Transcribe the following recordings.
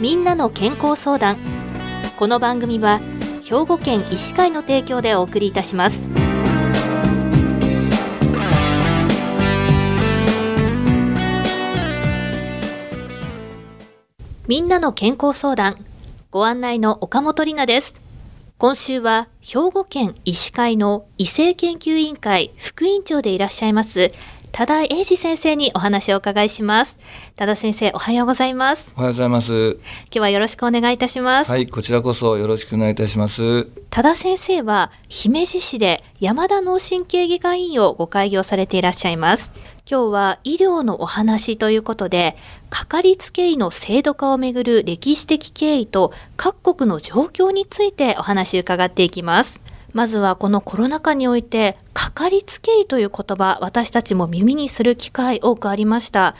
みんなの健康相談。この番組は兵庫県医師会の提供でお送りいたします。みんなの健康相談。ご案内の岡本里奈です。今週は兵庫県医師会の異性研究委員会副委員長でいらっしゃいます多田英二先生にお話をお伺いします。多田先生おはようございます。おはようございます。今日はよろしくお願いいたします。はいこちらこそよろしくお願いいたします。多田先生は姫路市で山田脳神経外科医院をご開業されていらっしゃいます。今日は医療のお話ということでかかりつけ医の制度化をめぐる歴史的経緯と各国の状況についてお話伺っていきますまずはこのコロナ禍においてかかりつけ医という言葉私たちも耳にする機会多くありました。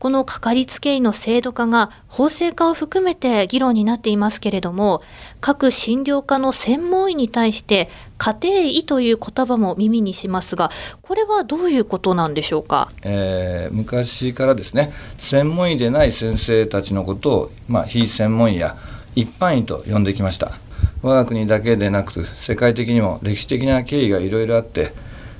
このかかりつけ医の制度化が法制化を含めて議論になっていますけれども各診療科の専門医に対して家庭医という言葉も耳にしますがこれはどういうことなんでしょうか、えー、昔からですね専門医でない先生たちのことを、まあ、非専門医や一般医と呼んできました。我が国だけでなく世界的にも歴史的な経緯がいろいろあって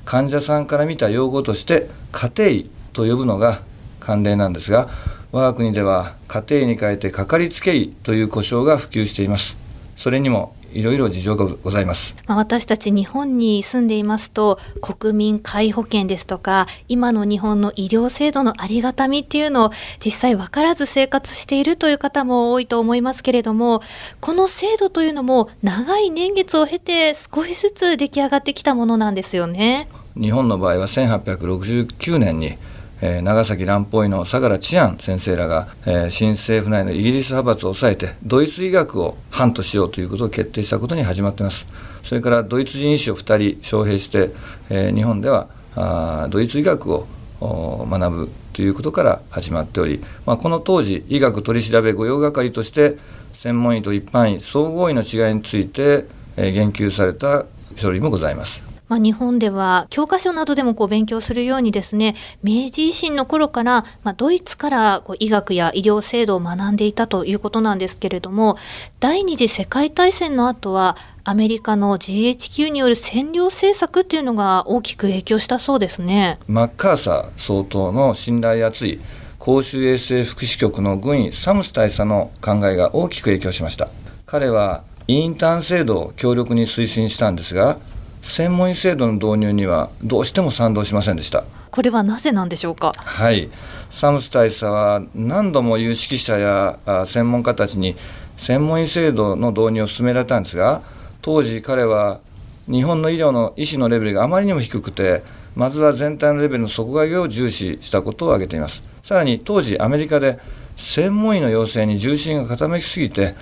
患者さんから見た用語として家庭医と呼ぶのが慣例なんですが我が国では家庭医に変えてかかりつけ医という呼称が普及しています。それにもいろいろ事情がございます、まあ、私たち日本に住んでいますと国民皆保険ですとか今の日本の医療制度のありがたみっていうのを実際分からず生活しているという方も多いと思いますけれどもこの制度というのも長い年月を経て少しずつ出来上がってきたものなんですよね。日本の場合は1869年にえー、長崎蘭方医の相良千安先生らが、えー、新政府内のイギリス派閥を抑えてドイツ医学を反としようということを決定したことに始まっています。それからドイツ人医師を2人招聘して、えー、日本ではあドイツ医学を学ぶということから始まっており、まあ、この当時医学取調べ御用係として専門医と一般医総合医の違いについて、え、言及された書類もございます。まあ、日本では教科書などでもこう勉強するようにですね明治維新の頃から、まあ、ドイツからこう医学や医療制度を学んでいたということなんですけれども第二次世界大戦の後はアメリカの GHQ による占領政策っていうのが大きく影響したそうですね。マッカーサー総統の信頼厚い公衆衛生福祉局の軍医サムス大佐の考えが大きく影響しました。彼はインターン制度を強力に推進したんですが専門医制度の導入にはどうしても賛同しませんでした。これはなぜなんでしょうか？はい。サムス大佐は何度も有識者や専門家たちに専門医制度の導入を進められたんですが当時彼は日本の医療の医師のレベルがあまりにも低くてまずは全体のレベルの底上げを重視したことを挙げています。さらに当時アメリカで専門医の養成に重心が傾きすぎて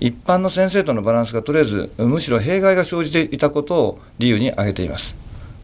一般の先生とのバランスが取れずむしろ弊害が生じていたことを理由に挙げています。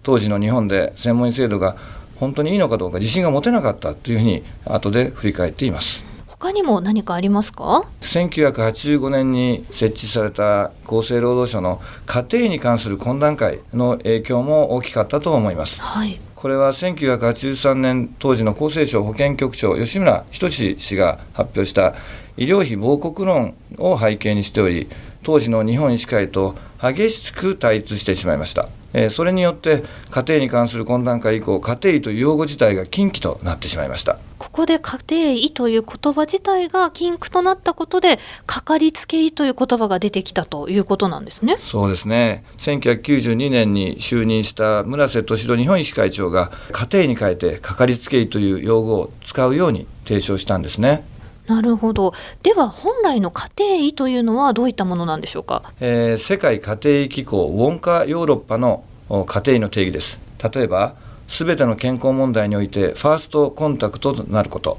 当時の日本で専門医制度が本当にいいのかどうか自信が持てなかったというふうに後で振り返っています。他にも何かありますか？1985年に設置された厚生労働省の家庭に関する懇談会の影響も大きかったと思います、はい、これは1983年当時の厚生省保健局長吉村仁氏が発表した医療費亡国論を背景にしており当時の日本医師会と激しく対立してしまいました、えー、それによって家庭に関する懇談会以降家庭医という用語自体が禁忌となってしまいました。ここで家庭医という言葉自体が禁句となったことでかかりつけ医という言葉が出てきたということなんですね。そうですね。1992年に就任した村瀬敏郎日本医師会長が家庭医に変えてかかりつけ医という用語を使うように提唱したんですねなるほど。では本来の家庭医というのはどういったものなんでしょうか？えー、世界家庭医機構ウォンカヨーロッパの家庭医の定義です。例えばすべての健康問題においてファーストコンタクトとなること。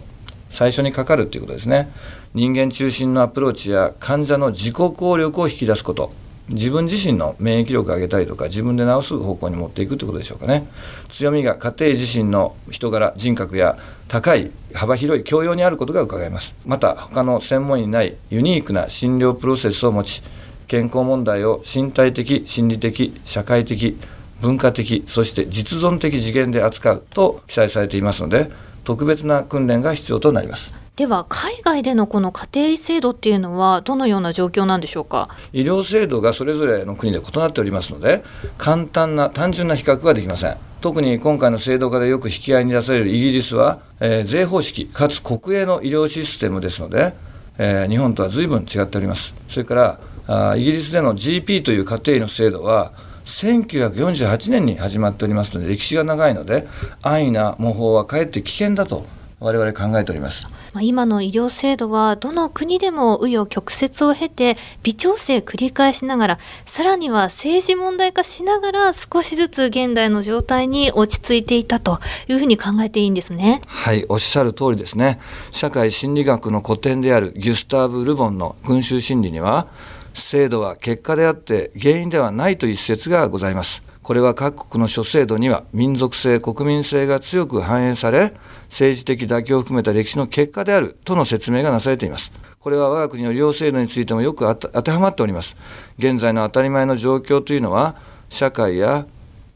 最初にかかるということですね。人間中心のアプローチや患者の自己効力を引き出すこと。自分自身の免疫力を上げたりとか自分で治す方向に持っていくということでしょうかね。強みが家庭自身の人柄人格や高い幅広い教養にあることが伺えます。また他の専門医にないユニークな診療プロセスを持ち健康問題を身体的心理的社会的文化的そして実存的次元で扱うと記載されていますので特別な訓練が必要となります。では海外でのこの家庭医制度っていうのはどのような状況なんでしょうか？医療制度がそれぞれの国で異なっておりますので簡単な単純な比較はできません。特に今回の制度化でよく引き合いに出されるイギリスは、えー、税方式かつ国営の医療システムですので、えー、日本とは随分違っております。それからあイギリスでの GP という家庭医の制度は1948年に始まっておりますので歴史が長いので安易な模倣はかえって危険だと我々考えております。今の医療制度はどの国でも紆余曲折を経て微調整繰り返しながらさらには政治問題化しながら少しずつ現代の状態に落ち着いていたというふうに考えていいんですねはいおっしゃる通りですね社会心理学の古典であるギュスターブ・ルボンの群衆心理には制度は結果であって原因ではないという一説がございます。これは各国の諸制度には民族性国民性が強く反映され政治的妥協を含めた歴史の結果であるとの説明がなされています。これは我が国の医療制度についてもよく当てはまっております。現在の当たり前の状況というのは社会や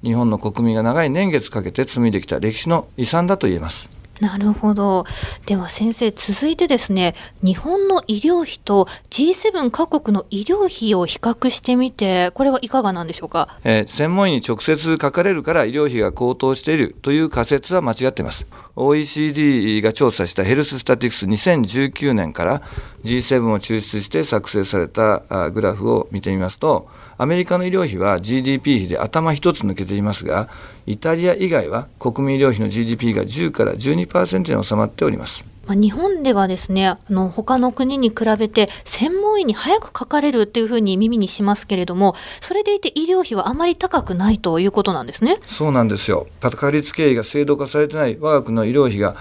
日本の国民が長い年月かけて紡いできた歴史の遺産だと言えます。なるほど。では先生、続いてですね、日本の医療費と G7 各国の医療費を比較してみて、これはいかがなんでしょうか、えー、専門医に直接書かれるから医療費が高騰しているという仮説は間違っています。OECD が調査したヘルススタティクス2019年から G7 を抽出して作成されたグラフを見てみますと、アメリカの医療費は GDP 比で頭一つ抜けていますが、イタリア以外は国民医療費の GDP が10から12%に収まっております。まあ、日本ではですねあの他の国に比べて専門医に早くかかれるっていうふうに耳にしますけれどもそれでいて医療費はあまり高くないということなんですねそうなんですよかかりつけ医が制度化されてない我が国の医療費が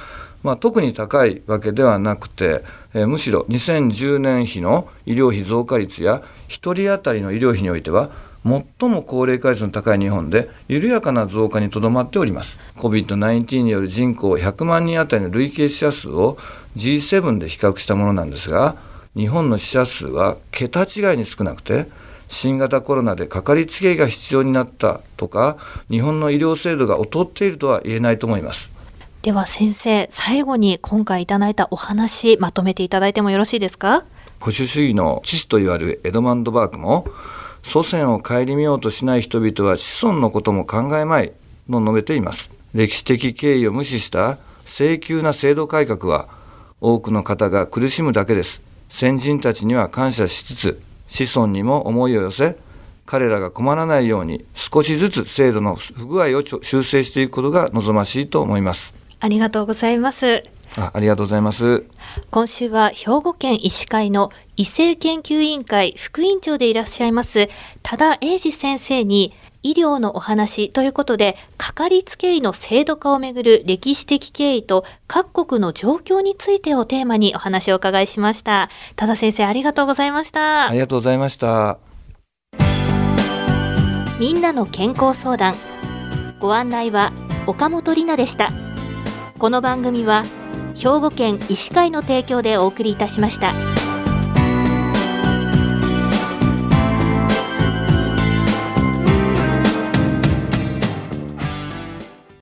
まあ、特に高いわけではなくて、えー、むしろ2010年比の医療費増加率や1人当たりの医療費においては最も高齢化率の高い日本で緩やかな増加にとどまっております。COVID-19 による人口100万人当たりの累計死者数を G7 で比較したものなんですが日本の死者数は桁違いに少なくて新型コロナでかかりつけ医が必要になったとか日本の医療制度が劣っているとは言えないと思います。では先生最後に今回いただいたお話まとめていただいてもよろしいですか？保守主義の父と言われるエドマンド・バークも祖先を顧みようとしない人々は子孫のことも考えまいと述べています。歴史的経緯を無視した請求な制度改革は多くの方が苦しむだけです。先人たちには感謝しつつ子孫にも思いを寄せ彼らが困らないように少しずつ制度の不具合を修正していくことが望ましいと思います。ありがとうございますあありがとうございます。今週は兵庫県医師会の医政研究委員会副委員長でいらっしゃいます多田英二先生に医療のお話ということで、かかりつけ医の制度化をめぐる歴史的経緯と各国の状況についてをテーマにお話を伺いしました。多田先生、ありがとうございました。ありがとうございました。みんなの健康相談。ご案内は岡本里奈でした。この番組は兵庫県医師会の提供でお送りいたしました。